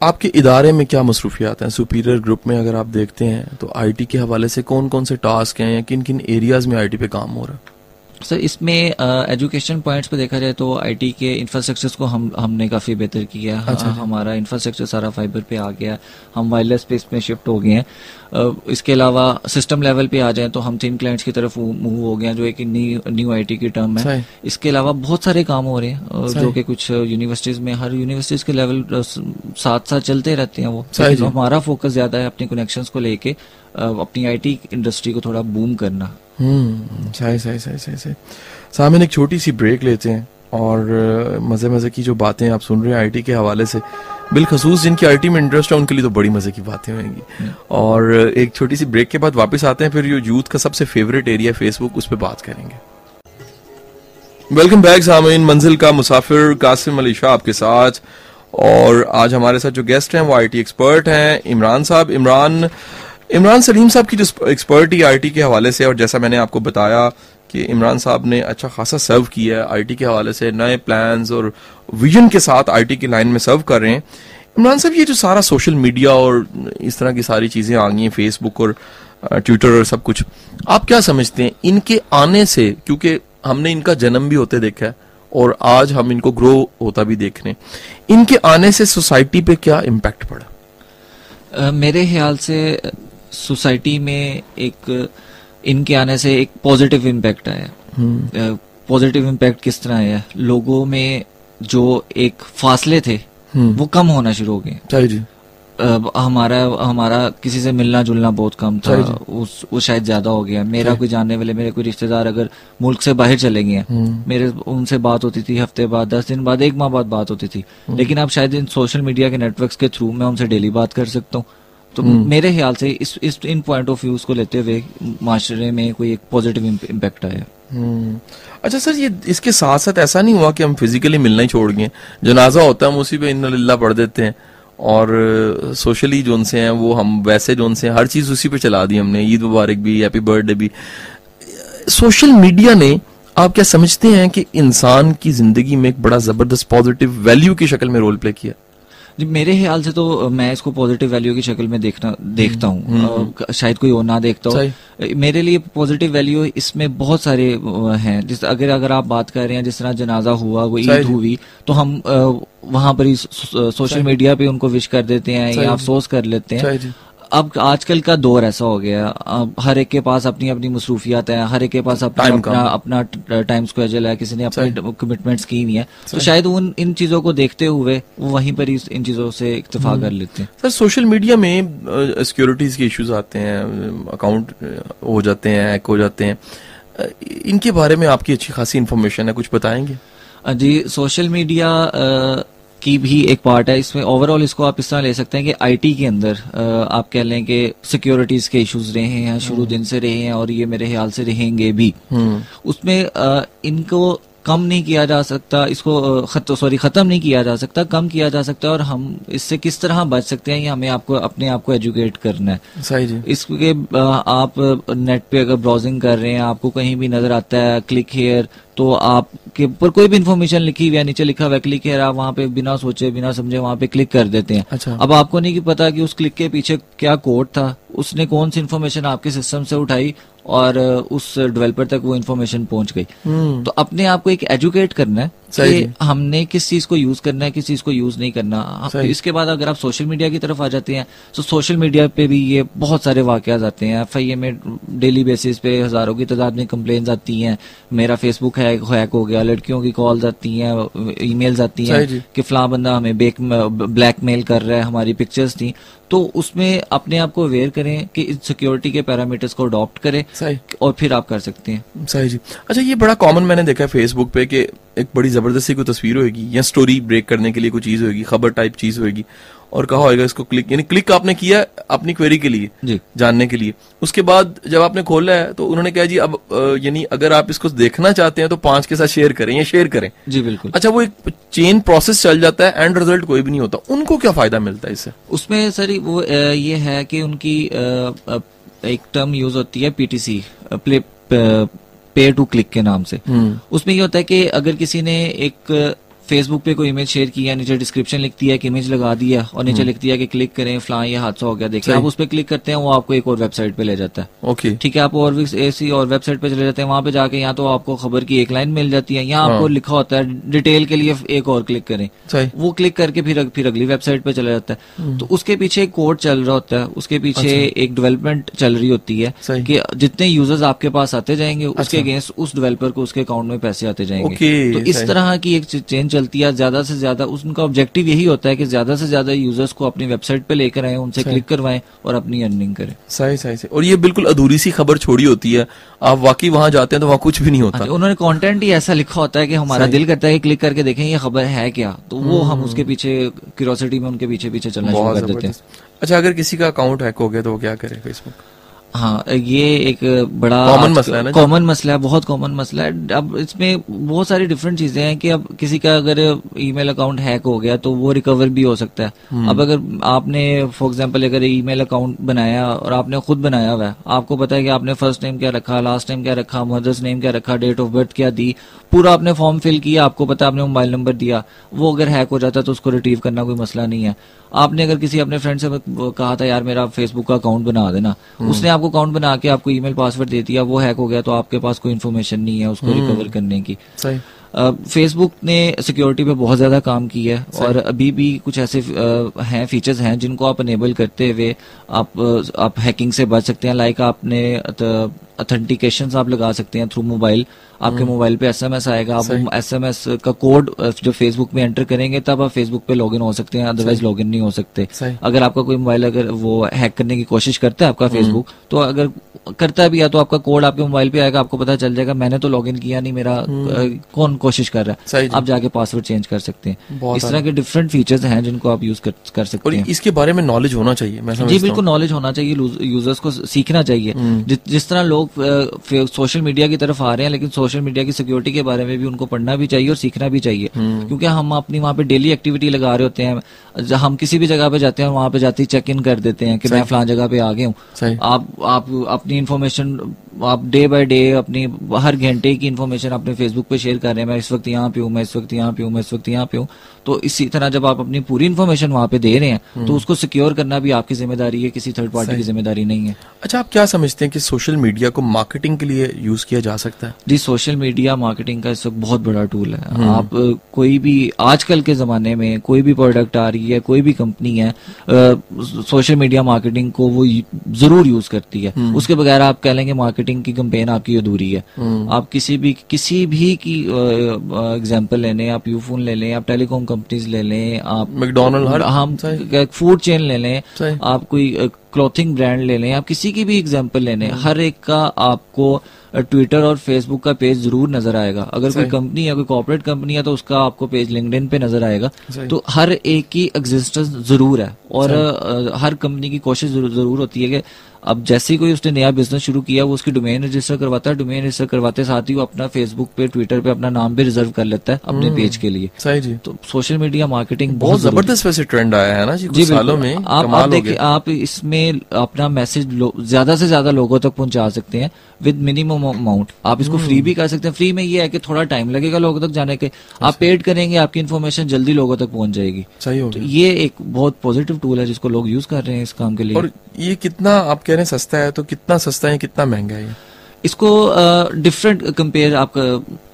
आपके इदारे में क्या मसरूफियात हैं? सुपीरियर ग्रुप में अगर आप देखते हैं तो आईटी के हवाले से कौन कौन से टास्क हैं या किन किन एरियाज़ में आईटी पे काम हो रहा है? सर इसमें एजुकेशन पॉइंट्स पे देखा जाए तो आईटी के इंफ्रास्ट्रक्चर्स को हम हमने काफ़ी बेहतर किया है। अच्छा। हमारा इंफ्रास्ट्रक्चर सारा फाइबर पे आ गया हम वायरलेस स्पेस में शिफ्ट हो गए हैं। अ, इसके अलावा सिस्टम लेवल पे आ जाए तो हम तीन क्लाइंट्स की तरफ़ मूव हो गए हैं जो एक न्यू न्यू आईटी की टर्म है। इसके अलावा बहुत सारे काम हो रहे हैं जो कि कुछ यूनिवर्सिटीज में हर यूनिवर्सिटीज के लेवल साथ साथ चलते रहते हैं वो। हमारा फोकस ज़्यादा है अपने कनेक्शन को लेके अपनी आईटी इंडस्ट्री को थोड़ा बूम करना। सही सही सही सही सही। सामने एक छोटी सी ब्रेक लेते हैं और मज़े मज़े की जो बातें आप सुन रहे हैं आईटी के हवाले से बिलखसूस जिनकी आईटी में इंटरेस्ट है उनके लिए तो बड़ी मज़े की बातें होंगी। और एक छोटी सी ब्रेक के बाद वापस आते हैं फिर जो यूथ का सबसे फेवरेट एरिया फेसबुक उस पर बात करेंगे। वेलकम बैक सामीन मंजिल का मुसाफिर कासिम अली शाह आपके साथ। और आज हमारे साथ जो गेस्ट हैं वो आईटी एक्सपर्ट हैं इमरान साहब। इमरान इमरान सलीम साहब की जो एक्सपर्ट आईटी के हवाले से, और जैसा मैंने आपको बताया कि इमरान साहब ने अच्छा खासा सर्व किया है आईटी के हवाले से, नए प्लान्स और विजन के साथ आईटी की लाइन में सर्व कर रहे हैं। इमरान साहब, ये जो सारा सोशल मीडिया और इस तरह की सारी चीज़ें आ गई हैं फेसबुक और ट्विटर और सब कुछ, आप क्या समझते हैं? इनके आने से, क्योंकि हमने इनका जन्म भी होते देखा है, और आज हम इनको ग्रो होता भी देख रहे हैं। इनके आने से सोसाइटी पे क्या इम्पैक्ट पड़ा? मेरे ख्याल से सोसाइटी में एक इनके आने से एक पॉजिटिव इम्पैक्ट आया। पॉजिटिव इम्पैक्ट किस तरह आया? लोगों में जो एक फासले थे हम्म। वो कम होना शुरू हो गए। हमारा हमारा किसी से मिलना जुलना बहुत कम था। उस वो शायद ज़्यादा हो गया। मेरा कोई जानने वाले मेरे कोई रिश्तेदार अगर मुल्क से बाहर चले गए हम्म। मेरे उनसे बात होती थी हफ़्ते बाद दस दिन बाद एक माह बाद बात होती थी। हम्म। लेकिन अब शायद इन सोशल मीडिया के नेटवर्क्स के थ्रू मैं उनसे डेली बात कर सकता हूँ। तो हम्म। मेरे ख्याल से इस इस इन पॉइंट ऑफ़ व्यूज़ को लेते हुए माशरे में कोई एक पॉजिटिव इम्पैक्ट आया। हम्म। अच्छा सर ये इसके साथ साथ ऐसा नहीं हुआ कि हम फिजिकली मिलना ही छोड़ गए जनाजा होता है हम उसी पे इन्ना लिल्ला पढ़ देते हैं। और सोशली जो उनसे हैं वो हम वैसे जो उनसे हर चीज़ उसी पे चला दी हमने। ईद मुबारक भी हैप्पी बर्थडे भी। सोशल मीडिया ने आप क्या समझते हैं कि इंसान की ज़िंदगी में एक बड़ा ज़बरदस्त पॉजिटिव वैल्यू की शक्ल में रोल प्ले किया? जी मेरे ख्याल से तो मैं इसको पॉजिटिव वैल्यू की शक्ल में देखना देखता हूँ। शायद कोई और ना देखता हो। मेरे लिए पॉजिटिव वैल्यू इसमें बहुत सारे हैं। जिस अगर अगर आप बात कर रहे हैं जिस तरह जनाजा हुआ वो ईद हुई तो हम वहाँ पर ही सोशल मीडिया पे उनको विश कर देते हैं या अफसोस कर लेते हैं। अब आजकल का दौर ऐसा हो गया अब हर एक के पास अपनी अपनी मसरूफियात है हर एक के पास अपना अपना अपना टाइम स्क्वेजल है किसी ने अपनी कमिटमेंट्स की नहीं है। तो शायद उन इन चीज़ों को देखते हुए वो वहीं पर ही इन चीज़ों से इतफा हम्म। कर लेते हैं। सर सोशल मीडिया में सिक्योरिटीज के इश्यूज़ आते हैं अकाउंट हो जाते हैं हैक हो जाते हैं। इनके बारे में आपकी अच्छी खासी इन्फॉर्मेशन है कुछ बताएँगे? जी सोशल मीडिया की भी एक पार्ट है इसमें ओवरऑल इसको आप इस तरह ले सकते हैं कि आईटी के अंदर आप कह लें कि सिक्योरिटीज के इश्यूज़ रहे हैं शुरू हम्म। दिन से रहे हैं और ये मेरे ख्याल से रहेंगे भी हम्म। उसमें इनको कम नहीं किया जा सकता इसको खत सॉरी खत्म नहीं किया जा सकता कम किया जा सकता है और हम इससे किस तरह बच सकते हैं ये हमें आपको अपने आप को एजुकेट करना है सही जी इसके आप नेट पे अगर ब्राउजिंग कर रहे हैं आपको कहीं भी नज़र आता है क्लिक हेयर तो आपके ऊपर कोई भी इन्फॉर्मेशन लिखी हुई है नीचे लिखा हुआ क्लिक है आप वहाँ पे बिना सोचे बिना समझे वहाँ पे क्लिक कर देते हैं अच्छा। अब आपको नहीं पता कि उस क्लिक के पीछे क्या कोड था उसने कौन सी इन्फॉर्मेशन आपके सिस्टम से उठाई और उस डेवलपर तक वो इन्फॉर्मेशन पहुँच गई हम्म। तो अपने आप को एक एजुकेट करना है कि हमने किस चीज़ को यूज़ करना है किस चीज़ को यूज़ नहीं करना। इसके बाद अगर आप सोशल मीडिया की तरफ़ आ जाते हैं तो सोशल मीडिया पे भी ये बहुत सारे वाकयात आते हैं। एफ़ में डेली बेसिस पे हज़ारों की तादाद में कंप्लेन आती हैं। मेरा फेसबुक हैक हैक हो गया लड़कियों की कॉल्स आती हैं ईमेल्स आती हैं कि फला बंदा हमें ब्लैकमेल कर रहा है हमारी पिक्चर्स थी। तो उसमें अपने आप को अवेयर करें कि इस सिक्योरिटी के पैरामीटर्स को अडॉप्ट करें और फिर आप कर सकते हैं। सही जी। अच्छा ये बड़ा कॉमन मैंने देखा है फेसबुक पे कि एक बड़ी ज़बरदस्ती कोई तस्वीर होगी या स्टोरी ब्रेक करने के लिए कोई चीज़ होगी खबर टाइप चीज़ होगी और कहा होगा इसको क्लिक यानी क्लिक आपने किया अपनी क्वेरी के लिए जानने के लिए। उसके बाद जब आपने खोला है तो उन्होंने कहा जी अब यानी अगर आप इसको देखना चाहते हैं तो पाँच के साथ शेयर करें या शेयर करें। जी बिल्कुल। अच्छा वो एक चेन प्रोसेस चल जाता है एंड रिज़ल्ट कोई भी नहीं होता। उनको क्या फ़ायदा मिलता है इससे? उसमें सर वो ये है कि उनकी एक टर्म यूज़ होती है PTC play pay to click के नाम से। हम्म। उसमें ये होता है कि अगर किसी ने एक फेसबुक पे कोई इमेज शेयर किया नीचे डिस्क्रिप्शन लिख है कि इमेज लगा दिया और नीचे हम्म। लिख दिया कि क्लिक करें फ्ला ये हादसा हो गया देखिए आप उस पर क्लिक करते हैं वो आपको एक और वेबसाइट पे ले जाता है ओके ठीक है आप और भी ऐसी और वेबसाइट पे चले जाते हैं वहाँ पे जाके यहाँ तो आपको खबर की एक लाइन मिल जाती है यहाँ आपको हाँ। लिखा होता है डिटेल के लिए एक और क्लिक करें वो क्लिक करके फिर फिर अगली वेबसाइट पे चला जाता है हम्म। तो उसके पीछे एक कोड चल रहा होता है उसके पीछे अच्छा। एक डेवलपमेंट चल रही होती है कि जितने यूज़र्स आपके पास आते जाएँगे उसके अगेंस्ट अच्छा। उस डेवलपर को उसके अकाउंट में पैसे आते जाएँगे तो इस तरह की एक चेंज चलती है ज़्यादा से ज़्यादा उनका ऑब्जेक्टिव यही होता है कि ज़्यादा से ज़्यादा यूज़र्स को अपनी वेबसाइट पे लेकर आए उनसे क्लिक करवाएँ और अपनी अर्निंग करें। सही सही सही। और ये बिल्कुल अधूरी सी खबर छोड़ी होती है। आप वाकई वहाँ जाते हैं तो वहाँ कुछ भी नहीं होता। हाँ उन्होंने कॉन्टेंट ही ऐसा लिखा होता है कि हमारा दिल करता है कि क्लिक करके देखें ये खबर है क्या? तो वो हम उसके हम्म। पीछे क्यूरोसिटी में उनके पीछे पीछे चलना शुरू कर देते हैं। अच्छा अगर किसी का अकाउंट हैक हो गया तो वो क्या करे फेसबुक हाँ ये एक बड़ा कॉमन मसला है कॉमन मसला है बहुत कॉमन मसला है। अब इसमें बहुत सारी डिफरेंट चीज़ें हैं कि अब किसी का अगर ईमेल अकाउंट हैक हो गया तो वो रिकवर भी हो सकता है। हम्म। अब अगर आपने फॉर एग्जांपल अगर ईमेल अकाउंट बनाया और आपने खुद बनाया हुआ है आपको पता है कि आपने फ़र्स्ट नेम क्या रखा लास्ट नेम क्या रखा मदर्स नेम क्या रखा डेट ऑफ़ बर्थ क्या दी पूरा आपने फॉर्म फिल किया आपको पता आपने मोबाइल नंबर दिया वो अगर हैक हो जाता तो उसको रिट्रीव करना कोई मसला नहीं है। आपने अगर किसी अपने फ्रेंड से कहा था यार मेरा फेसबुक का अकाउंट बना देना। हम्म। उसने आपको अकाउंट बना के आपको ईमेल पासवर्ड दे दिया वो हैक हो गया तो आपके पास कोई इन्फॉर्मेशन नहीं है उसको रिकवर हम्म। करने की। सही। फेसबुक ने सिक्योरिटी पे बहुत ज़्यादा काम किया है और अभी भी कुछ ऐसे हैं फीचर्स हैं जिनको आप अनेबल करते हुए आप आप हैकिंग से बच सकते हैं। लाइक आपने अथेंटिकेशन आप लगा सकते हैं थ्रू मोबाइल आपके मोबाइल हम्म। पे एसएमएस आएगा आप एसएमएस का कोड जो फेसबुक में एंटर करेंगे तब आप फेसबुक पे लॉगिन हो सकते हैं अदरवाइज़ लॉगिन नहीं हो सकते। अगर आपका कोई मोबाइल अगर वो हैक करने की कोशिश करता है आपका फेसबुक हम्म। तो अगर करता भी है तो आपका कोड आपके मोबाइल पे आएगा आपको पता चल जाएगा मैंने तो लॉगिन किया नहीं मेरा हम्म। कौन कोशिश कर रहा है? आप जाके पासवर्ड चेंज कर सकते हैं। इस तरह के डिफरेंट फीचर्स हैं जिनको आप यूज़ कर, कर सकते हैं। इसके बारे में नॉलेज होना चाहिए जी बिल्कुल नॉलेज होना चाहिए यूज़र्स को सीखना चाहिए। जिस तरह लोग सोशल मीडिया की तरफ़ आ रहे हैं लेकिन सोशल मीडिया की सिक्योरिटी के बारे में भी उनको पढ़ना भी चाहिए और सीखना भी चाहिए। हम्म। क्योंकि हम अपनी वहाँ पे डेली एक्टिविटी लगा रहे होते हैं। हम किसी भी जगह पे जाते हैं वहाँ पे जाते ही चेक इन कर देते हैं कि मैं फलां जगह पे आ गया हूँ। आप आप अपनी इन्फॉर्मेशन आप डे बाय डे अपनी हर घंटे की इन्फॉर्मेशन अपने फेसबुक पे शेयर कर रहे हैं मैं इस वक्त यहाँ पे हूँ मैं इस वक्त यहाँ पे हूँ मैं इस वक्त यहाँ पे हूँ। तो इसी तरह जब आप अपनी पूरी इन्फॉर्मेशन वहाँ पे दे रहे हैं तो उसको सिक्योर करना भी आपकी ज़िम्मेदारी है किसी थर्ड पार्टी की ज़िम्मेदारी नहीं है। अच्छा आप क्या समझते हैं कि सोशल मीडिया को मार्केटिंग के लिए यूज़ किया जा सकता है? जी सोशल मीडिया मार्केटिंग का इस वक्त बहुत बड़ा टूल है। आप कोई भी आजकल के जमाने में कोई भी प्रोडक्ट आ रही है कोई भी कंपनी है सोशल मीडिया मार्केटिंग को वो ज़रूर यूज़ करती है। उसके बगैर आप कह लेंगे मार्केटिंग की कंपेन आपकी अधूरी है। आप किसी भी किसी भी की एग्जांपल ले लें आप यूफोन ले लें आप टेलीकॉम कंपनीज़ ले लें आप मैकडोनल्ड हर हम फ़ूड चेन ले लें आप कोई क्लॉथिंग ब्रांड ले लें आप किसी की भी एग्जांपल ले लें हर एक का आपको ट्विटर और फेसबुक का पेज ज़रूर नज़र आएगा। अगर कोई कंपनी है कोई कॉर्पोरेट कंपनी है तो उसका आपको पेज लिंक्डइन पे नज़र आएगा। तो हर एक की एग्जिस्टेंस ज़रूर है। और हर कंपनी की कोशिश ज़रूर होती है कि अब जैसे ही कोई उसने नया बिज़नेस शुरू किया वो उसकी डोमेन रजिस्टर करवाता है डोमेन रजिस्टर करवाते साथ ही वो अपना फेसबुक पे ट्विटर पे अपना नाम भी रिज़र्व कर लेता है अपने पेज के लिए। सही जी। तो सोशल मीडिया मार्केटिंग बहुत ज़बरदस्त वैसे ट्रेंड आया है ना जी जी सालों में आप आप देखिए आप इसमें अपना मैसेज ज़्यादा से ज़्यादा लोगों तक पहुँचा सकते हैं विद मिनिमम अमाउंट आप इसको फ्री भी कर सकते हैं। फ्री में ये है कि थोड़ा टाइम लगेगा लोगों तक जाने के। आप पेड करेंगे आपकी इन्फॉर्मेशन जल्दी लोगों तक पहुँच जाएगी। सही हो तो गया। ये एक बहुत पॉजिटिव टूल है जिसको लोग यूज़ कर रहे हैं इस काम के लिए। और ये कितना आप कह रहे हैं, सस्ता है तो कितना सस्ता है, कितना महँगा है इसको डिफरेंट कंपेयर आप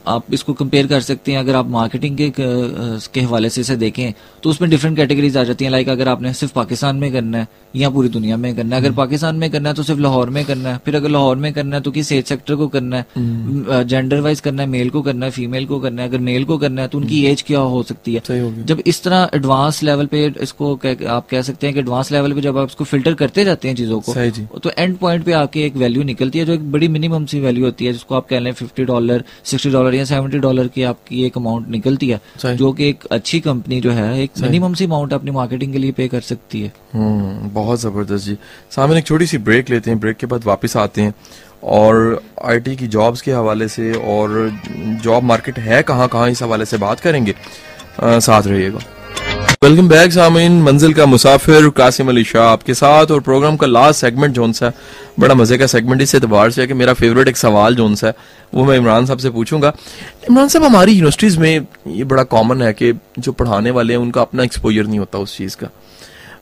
आप इसको कंपेयर कर सकते हैं। अगर आप मार्केटिंग के के हवाले से इसे देखें तो उसमें डिफरेंट कैटेगरीज आ जाती हैं। लाइक अगर आपने सिर्फ़ पाकिस्तान में करना है या पूरी दुनिया में करना है। अगर पाकिस्तान में करना है तो सिर्फ़ लाहौर में करना है। फिर अगर लाहौर में करना है तो किस एज सेक्टर को करना है। जेंडर वाइज करना है मेल को करना है फीमेल को करना है। अगर मेल को करना है तो उनकी एज क्या हो सकती है? जब इस तरह एडवांस लेवल पे इसको आप कह सकते हैं कि एडवांस लेवल पे जब आप इसको फ़िल्टर करते जाते हैं चीज़ों को तो एंड पॉइंट पे आके एक वैल्यू निकलती है जो एक बड़ी मिनिमम सी वैल्यू होती है जिसको आप कह लें फिफ्टी डॉलर सिक्सटी डॉलर या सेवेंटी डॉलर की आपकी एक अमाउंट निकलती है जो कि एक अच्छी कंपनी जो है एक मिनिमम सी अमाउंट अपनी मार्केटिंग के लिए पे कर सकती है। हम्म बहुत ज़बरदस्त जी। सामने एक छोटी सी ब्रेक लेते हैं। ब्रेक के बाद वापस आते हैं। और आईटी की जॉब्स के हवाले से और जॉब मार्केट है कहाँ कहाँ इस हवाले से बात करेंगे। आ, साथ रहिएगा। वेलकम बैक सामीन, मंजिल का मुसाफिर कासिम अली शाह आपके साथ और प्रोग्राम का लास्ट सेगमेंट जोन सा बड़ा मज़े का सेगमेंट इस एतबार से है कि मेरा फेवरेट एक सवाल जोन सा है वो मैं इमरान साहब से पूछूँगा। इमरान साहब, हमारी यूनिवर्सिटीज में ये बड़ा कॉमन है कि जो पढ़ाने वाले हैं, उनका अपना एक्सपोजर नहीं होता उस चीज़ का।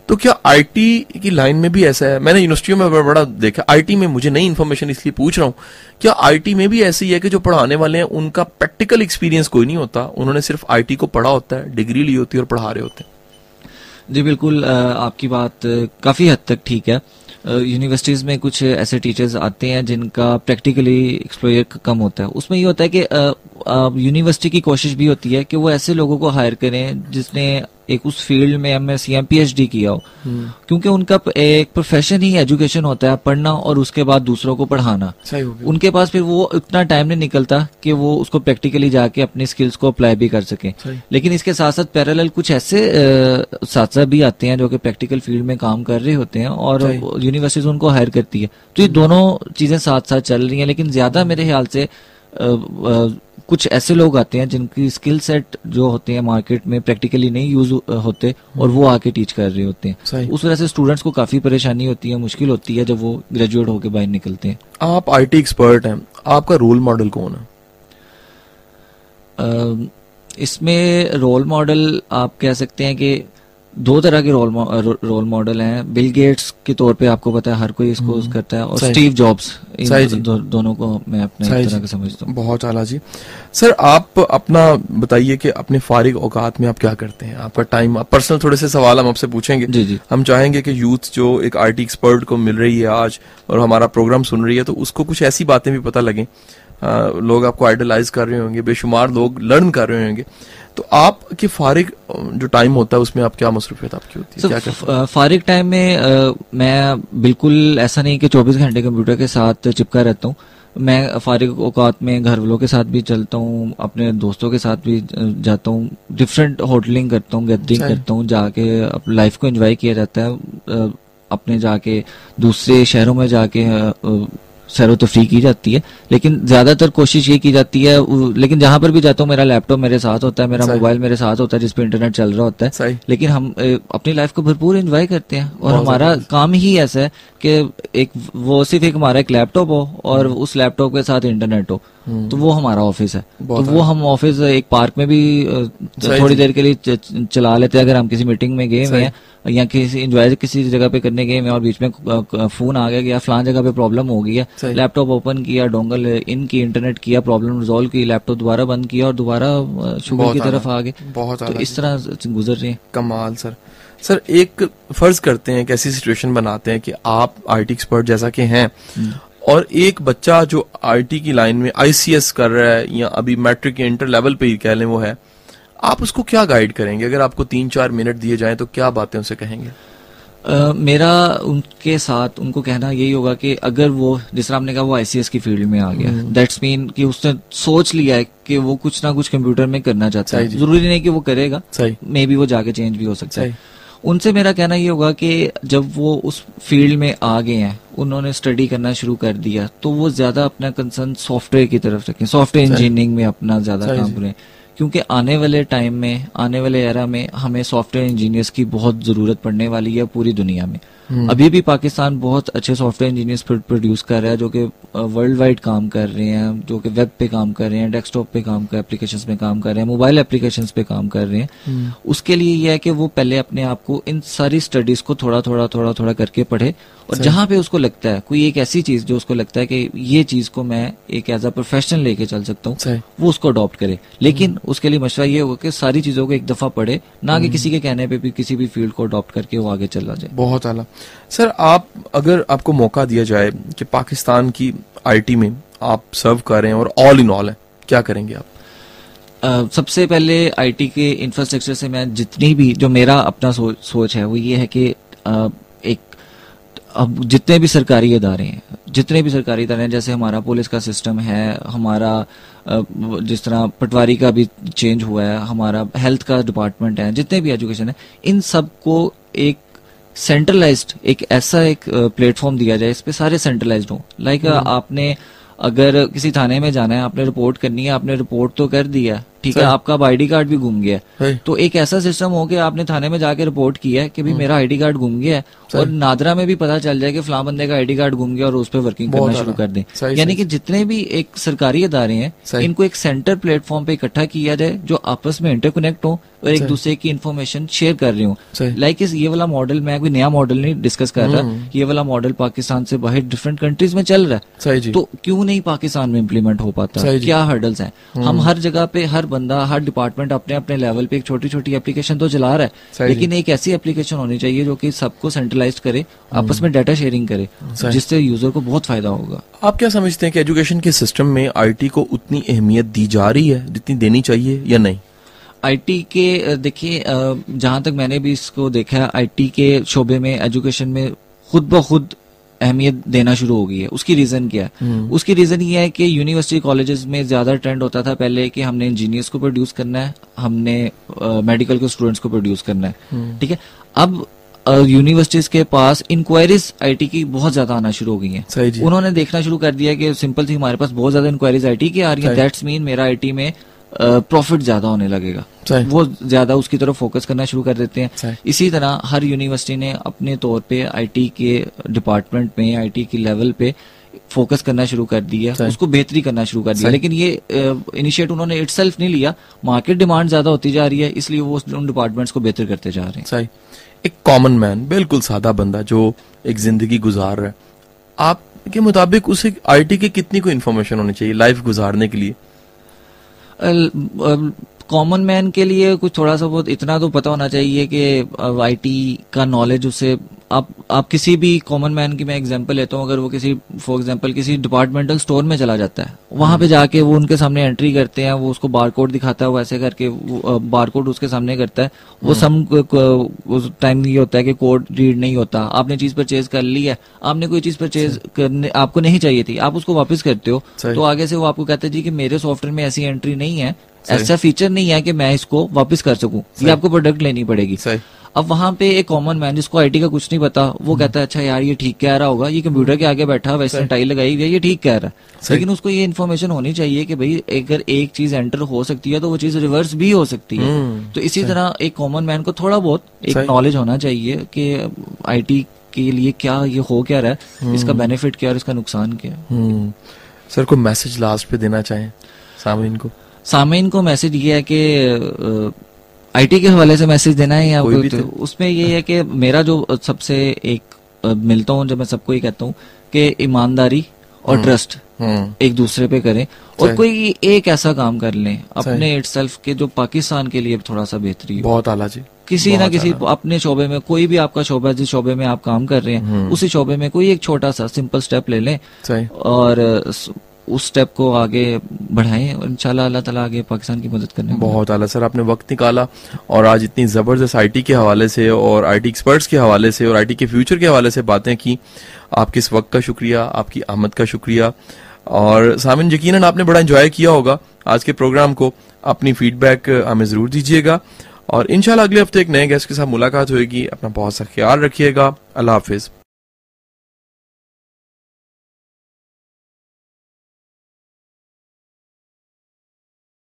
तो क्या आईटी की लाइन में भी ऐसा है? मैंने यूनिवर्सिटियों में बड़ा बड़ा देखा आईटी में मुझे नई इन्फॉर्मेशन इसलिए पूछ रहा हूँ, क्या आईटी में भी ऐसी है कि जो पढ़ाने वाले हैं, उनका प्रैक्टिकल एक्सपीरियंस कोई नहीं होता? उन्होंने सिर्फ़ आईटी को पढ़ा होता है डिग्री ली होती है और पढ़ा रहे होते हैं। जी बिल्कुल आपकी बात काफ़ी हद तक ठीक है। यूनिवर्सिटीज में कुछ ऐसे टीचर्स आते हैं जिनका प्रैक्टिकली एक्सप्लोयर कम होता है। उसमें ये होता है कि यूनिवर्सिटी की कोशिश भी होती है कि वो ऐसे लोगों को हायर करें जिसने एक उस फ़ील्ड में एम एस या पीएचडी किया हो। क्योंकि उनका एक प्रोफेशन ही एजुकेशन होता है पढ़ना और उसके बाद दूसरों को पढ़ाना। सही उनके पास फिर वो इतना टाइम नहीं निकलता कि वो उसको प्रैक्टिकली जाके अपनी स्किल्स को अप्लाई भी कर सके। लेकिन इसके साथ साथ पैरेलल कुछ ऐसे साथ भी आते हैं जो कि प्रैक्टिकल फ़ील्ड में काम कर रहे होते हैं और। यूनिवर्सिटीज उनको हायर करती है। तो ये दोनों चीज़ें साथ साथ चल रही हैं लेकिन ज़्यादा मेरे ख्याल से कुछ ऐसे लोग आते हैं जिनकी स्किल सेट जो होते हैं मार्केट में प्रैक्टिकली नहीं यूज़ होते और वो आके टीच कर रहे होते हैं। उस वजह से स्टूडेंट्स को काफ़ी परेशानी होती है मुश्किल होती है जब वो ग्रेजुएट होके बाहर निकलते हैं। आप आईटी एक्सपर्ट हैं आपका रोल मॉडल कौन है? इसमें रोल मॉडल आप कह सकते हैं कि दो तरह के रोल रोल मॉडल हैं। बिल गेट्स के तौर पे आपको पता है हर कोई इसको करता है और स्टीव जॉब्स इन दो, दोनों को मैं अपने तरह। का समझता हूँ। बहुत आला जी। सर आप अपना बताइए कि अपने फारिग औकात में आप क्या करते हैं? आपका टाइम आप पर्सनल थोड़े से सवाल हम आपसे पूछेंगे। जी जी। हम चाहेंगे कि यूथ जो एक आईटी एक्सपर्ट को मिल रही है आज और हमारा प्रोग्राम सुन रही है तो उसको कुछ ऐसी बातें भी पता लगे। लोग आपको आइडलाइज कर रहे होंगे बेशुमार लोग लर्न कर रहे होंगे। तो आपके फारिग जो टाइम होता है उसमें आप क्या मसरूफियत आपकी होती है? So, क्या फ- फारिग टाइम में अ, मैं बिल्कुल ऐसा नहीं कि 24 घंटे कंप्यूटर के साथ चिपका रहता हूँ। मैं फारिग औकात में घर वालों के साथ भी चलता हूँ अपने दोस्तों के साथ भी जाता हूँ। डिफरेंट होटलिंग करता हूँ गैदरिंग करता हूँ जाके लाइफ को एंजॉय किया जाता है। अपने जाके दूसरे शहरों में जाके सैरो तफरी की जाती है लेकिन ज़्यादातर कोशिश ये की जाती है लेकिन जहाँ पर भी जाता हूँ मेरा लैपटॉप मेरे साथ होता है मेरा मोबाइल मेरे साथ होता है जिसपे इंटरनेट चल रहा होता है। लेकिन हम अपनी लाइफ को भरपूर इंजॉय करते हैं और हमारा काम ही ऐसा है कि एक वो सिर्फ़ एक हमारा एक लैपटॉप हो और उस लैपटॉप के साथ इंटरनेट हो। तो वो हमारा ऑफ़िस है। तो वो हम ऑफ़िस एक पार्क में भी थोड़ी देर के लिए चला लेते हैं। अगर हम किसी मीटिंग में गए हुए हैं या किसी एंजॉय किसी जगह पे करने गए हैं और बीच में फ़ोन आ गया या फलान जगह पे प्रॉब्लम हो गई है। लैपटॉप ओपन किया डोंगल इन की इंटरनेट किया प्रॉब्लम रिजोल्व की लैपटॉप दोबारा बंद किया और दोबारा शुगर की तरफ़ आ गए बहुत तो इस तरह गुजर रहे हैं। कमाल सर। सर एक फ़र्ज़ करते हैं एक ऐसी सिचुएशन बनाते हैं कि आप आईटी एक्सपर्ट जैसा कि हैं और एक बच्चा जो आईटी की लाइन में आईसीएस कर रहा है या अभी मैट्रिक या इंटर लेवल पे ही कह लें वो है आप उसको क्या गाइड करेंगे? अगर आपको तीन चार मिनट दिए जाएँ तो क्या बातें उनसे कहेंगे? अ, मेरा उनके साथ उनको कहना यही होगा कि अगर वो जिस तरह आपने कहा वो आईसीएस की फ़ील्ड में आ गया। हम्म। दैट्स मीन कि उसने सोच लिया है कि वो कुछ ना कुछ कंप्यूटर में करना चाहता है। ज़रूरी नहीं कि वो करेगा। मे बी वो जाके चेंज भी हो सकता है। उनसे मेरा कहना ये होगा कि जब वो उस फ़ील्ड में आ गए हैं उन्होंने स्टडी करना शुरू कर दिया तो वो ज़्यादा अपना कंसर्न सॉफ्टवेयर की तरफ़ रखें। सॉफ्टवेयर इंजीनियरिंग में अपना ज़्यादा काम करें। क्योंकि आने वाले टाइम में आने वाले एरा में हमें सॉफ्टवेयर इंजीनियर्स की बहुत ज़रूरत पड़ने वाली है पूरी दुनिया में। अभी भी पाकिस्तान बहुत अच्छे सॉफ्टवेयर इंजीनियर्स प्रोड्यूस कर रहा है जो कि वर्ल्ड वाइड काम कर रहे हैं जो कि वेब पे काम कर रहे हैं डेस्कटॉप पे काम कर एप्लीकेशंस पे काम कर रहे हैं मोबाइल एप्लीकेशंस पे काम कर रहे हैं। हम्म। उसके लिए यह है कि वो पहले अपने आप को इन सारी स्टडीज़ को थोड़ा थोड़ा थोड़ा थोड़ा करके पढ़े। और। जहाँ पे उसको लगता है कोई एक ऐसी चीज़ जो उसको लगता है कि ये चीज़ को मैं एक एज अ प्रोफेशन लेके चल सकता हूँ वो उसको अडॉप्ट करे। लेकिन उसके लिए मशवरा ये होगा कि सारी चीज़ों को एक दफ़ा पढ़े ना कि किसी के कहने पे भी किसी भी फ़ील्ड को अडॉप्ट करके वो आगे चला जाए। बहुत आला। सर आप अगर आपको मौका दिया जाए कि पाकिस्तान की आईटी में आप सर्व कर रहे हैं और ऑल इन ऑल है क्या करेंगे आप? अ, सबसे पहले आईटी के इंफ्रास्ट्रक्चर से मैं जितनी भी जो मेरा अपना सो, सोच है वो ये है कि अ, एक अब जितने भी सरकारी इदारे हैं जितने भी सरकारी इदारे हैं जैसे हमारा पुलिस का सिस्टम है हमारा वो जिस तरह पटवारी का भी चेंज हुआ है हमारा हेल्थ का डिपार्टमेंट है जितने भी एजुकेशन है इन सबको एक सेंट्रलाइज्ड एक ऐसा एक प्लेटफॉर्म दिया जाए इस पर सारे सेंट्रलाइज्ड हो। लाइक आपने अगर किसी थाने में जाना है आपने रिपोर्ट करनी है आपने रिपोर्ट तो कर दिया। ठीक है आपका अब आईडी कार्ड भी गुम गया है। तो एक ऐसा सिस्टम हो कि आपने थाने में जाके रिपोर्ट किया है कि भाई मेरा आईडी कार्ड गुम गया है और नादरा में भी पता चल जाए कि फलां बंदे का आईडी कार्ड गुम गया और उस पर वर्किंग करना शुरू कर दें। यानी कि जितने भी एक सरकारी इदारे हैं इनको एक सेंटर प्लेटफॉर्म पे इकट्ठा किया जाए जो आपस में इंटरकनेक्ट हो और एक दूसरे की इन्फॉर्मेशन शेयर कर रही हूँ। लाइक इस ये वाला मॉडल मैं कोई नया मॉडल नहीं डिस्कस कर रहा। हम्म। ये वाला मॉडल पाकिस्तान से बाहर डिफरेंट कंट्रीज़ में चल रहा है। तो क्यों नहीं पाकिस्तान में इम्प्लीमेंट हो पाता? क्या हर्डल्स हैं? हम हर जगह पे हर बंदा हर डिपार्टमेंट अपने अपने लेवल पे एक छोटी छोटी एप्लीकेशन तो चला रहा है लेकिन एक ऐसी एप्लीकेशन होनी चाहिए जो कि सबको सेंट्रलाइज करे आपस में डाटा शेयरिंग करे जिससे यूज़र को बहुत फ़ायदा होगा। आप क्या समझते हैं कि एजुकेशन के सिस्टम में आईटी को उतनी अहमियत दी जा रही है जितनी देनी चाहिए या नहीं? आईटी के देखिए जहाँ तक मैंने भी इसको देखा है आईटी के शोबे में एजुकेशन में खुद ब खुद अहमियत देना शुरू हो गई है। उसकी रीजन क्या है? हम्म। उसकी रीजन ये है कि यूनिवर्सिटी कॉलेजेस में ज़्यादा ट्रेंड होता था पहले कि हमने इंजीनियर्स को प्रोड्यूस करना है हमने मेडिकल के स्टूडेंट्स को प्रोड्यूस करना है। हम्म। ठीक है? अब यूनिवर्सिटीज के पास इंक्वायरीज आईटी की बहुत ज़्यादा आना शुरू हो गई हैं। उन्होंने देखना शुरू कर दिया कि सिंपल थी हमारे पास बहुत ज़्यादा इंक्वायरीज आईटी की आ रही है। दैट्स मीन मेरा आईटी में प्रॉफिट ज़्यादा होने लगेगा। वो ज़्यादा उसकी तरफ़ फोकस करना शुरू कर देते हैं। इसी तरह हर यूनिवर्सिटी ने अपने तौर पे आईटी के डिपार्टमेंट में आईटी की लेवल पे फोकस करना शुरू कर दिया उसको बेहतरी करना शुरू कर दिया लेकिन ये इनिशिएट उन्होंने इटसेल्फ नहीं लिया मार्केट डिमांड ज़्यादा होती जा रही है इसलिए वो उन डिपार्टमेंट्स को बेहतर करते जा रहे हैं। सही। एक कॉमन मैन बिल्कुल सादा बंदा जो एक ज़िंदगी गुजार रहा है। आपके मुताबिक उसे आईटी की कितनी को इन्फॉर्मेशन होनी चाहिए लाइफ गुजारने के लिए? कॉमन मैन के लिए कुछ थोड़ा सा बहुत इतना तो पता होना चाहिए कि आईटी का नॉलेज उसे आप आप किसी भी कॉमन मैन की मैं एग्जांपल लेता हूँ अगर वो किसी फॉर एग्जांपल किसी डिपार्टमेंटल स्टोर में चला जाता है वहाँ पे जाके वो उनके सामने एंट्री करते हैं वो उसको बारकोड दिखाता है वो ऐसे करके बारकोड उसके सामने करता है वो सम उस टाइम ये होता है कि कोड रीड नहीं होता आपने चीज़ परचेज कर ली है आपने कोई चीज़ परचेज करने आपको नहीं चाहिए थी आप उसको वापस करते हो तो आगे से वो आपको कहते हैं जी कि मेरे सॉफ्टवेयर में ऐसी एंट्री नहीं है ऐसा फीचर नहीं है कि मैं इसको वापस कर सकूँ ये आपको प्रोडक्ट लेनी पड़ेगी। सही। अब वहाँ पे एक कॉमन मैन जिसको आईटी का कुछ नहीं पता वो कहता है अच्छा यार ये ठीक कह रहा होगा ये कंप्यूटर के आगे बैठा वेस्टर्न टाई लगाई हुई है ये ठीक कह रहा है। लेकिन उसको ये इन्फॉर्मेशन होनी चाहिए कि भाई अगर एक चीज़ एंटर हो सकती है तो वो चीज़ रिवर्स भी हो सकती है। तो इसी तरह एक कॉमन मैन को थोड़ा बहुत एक नॉलेज होना चाहिए कि आईटी के लिए क्या ये हो क्या रहा है इसका बेनिफिट क्या और इसका नुकसान क्या है। सर को मैसेज लास्ट पे देना चाहें? सामीन को? सामीन को मैसेज ये है कि आईटी के हवाले से मैसेज देना है या कोई तो, उसमें ये है कि मेरा जो सबसे एक मिलता हूँ जब मैं सबको ये कहता हूँ कि ईमानदारी और ट्रस्ट हम्म, हम्म। एक दूसरे पे करें और कोई एक ऐसा काम कर लें अपने इट के जो पाकिस्तान के लिए थोड़ा सा बेहतरी बहुत आला जी। किसी ना किसी अपने शोबे में कोई भी आपका शोबा जिस शोबे में आप काम कर रहे हैं हम्म। उसी शोबे में कोई एक छोटा सा सिंपल स्टेप ले लें और उस स्टेप को आगे बढ़ाएँ और इंशाल्लाह अल्लाह ताला आगे पाकिस्तान की मदद करने बहुत आला सर आपने वक्त निकाला और आज इतनी ज़बरदस्त आईटी के हवाले से और आईटी एक्सपर्ट्स के हवाले से और आईटी के फ्यूचर के हवाले से बातें की। आपके इस वक्त का शुक्रिया आपकी आमद का शुक्रिया। और सामिन यकीन आपने बड़ा इंजॉय किया होगा आज के प्रोग्राम को। अपनी फीडबैक हमें ज़रूर दीजिएगा और इनशाला अगले हफ़्ते एक नए गेस्ट के साथ मुलाकात होगी अपना बहुत सा ख्याल रखिएगा। अल्लाह हाफिज़।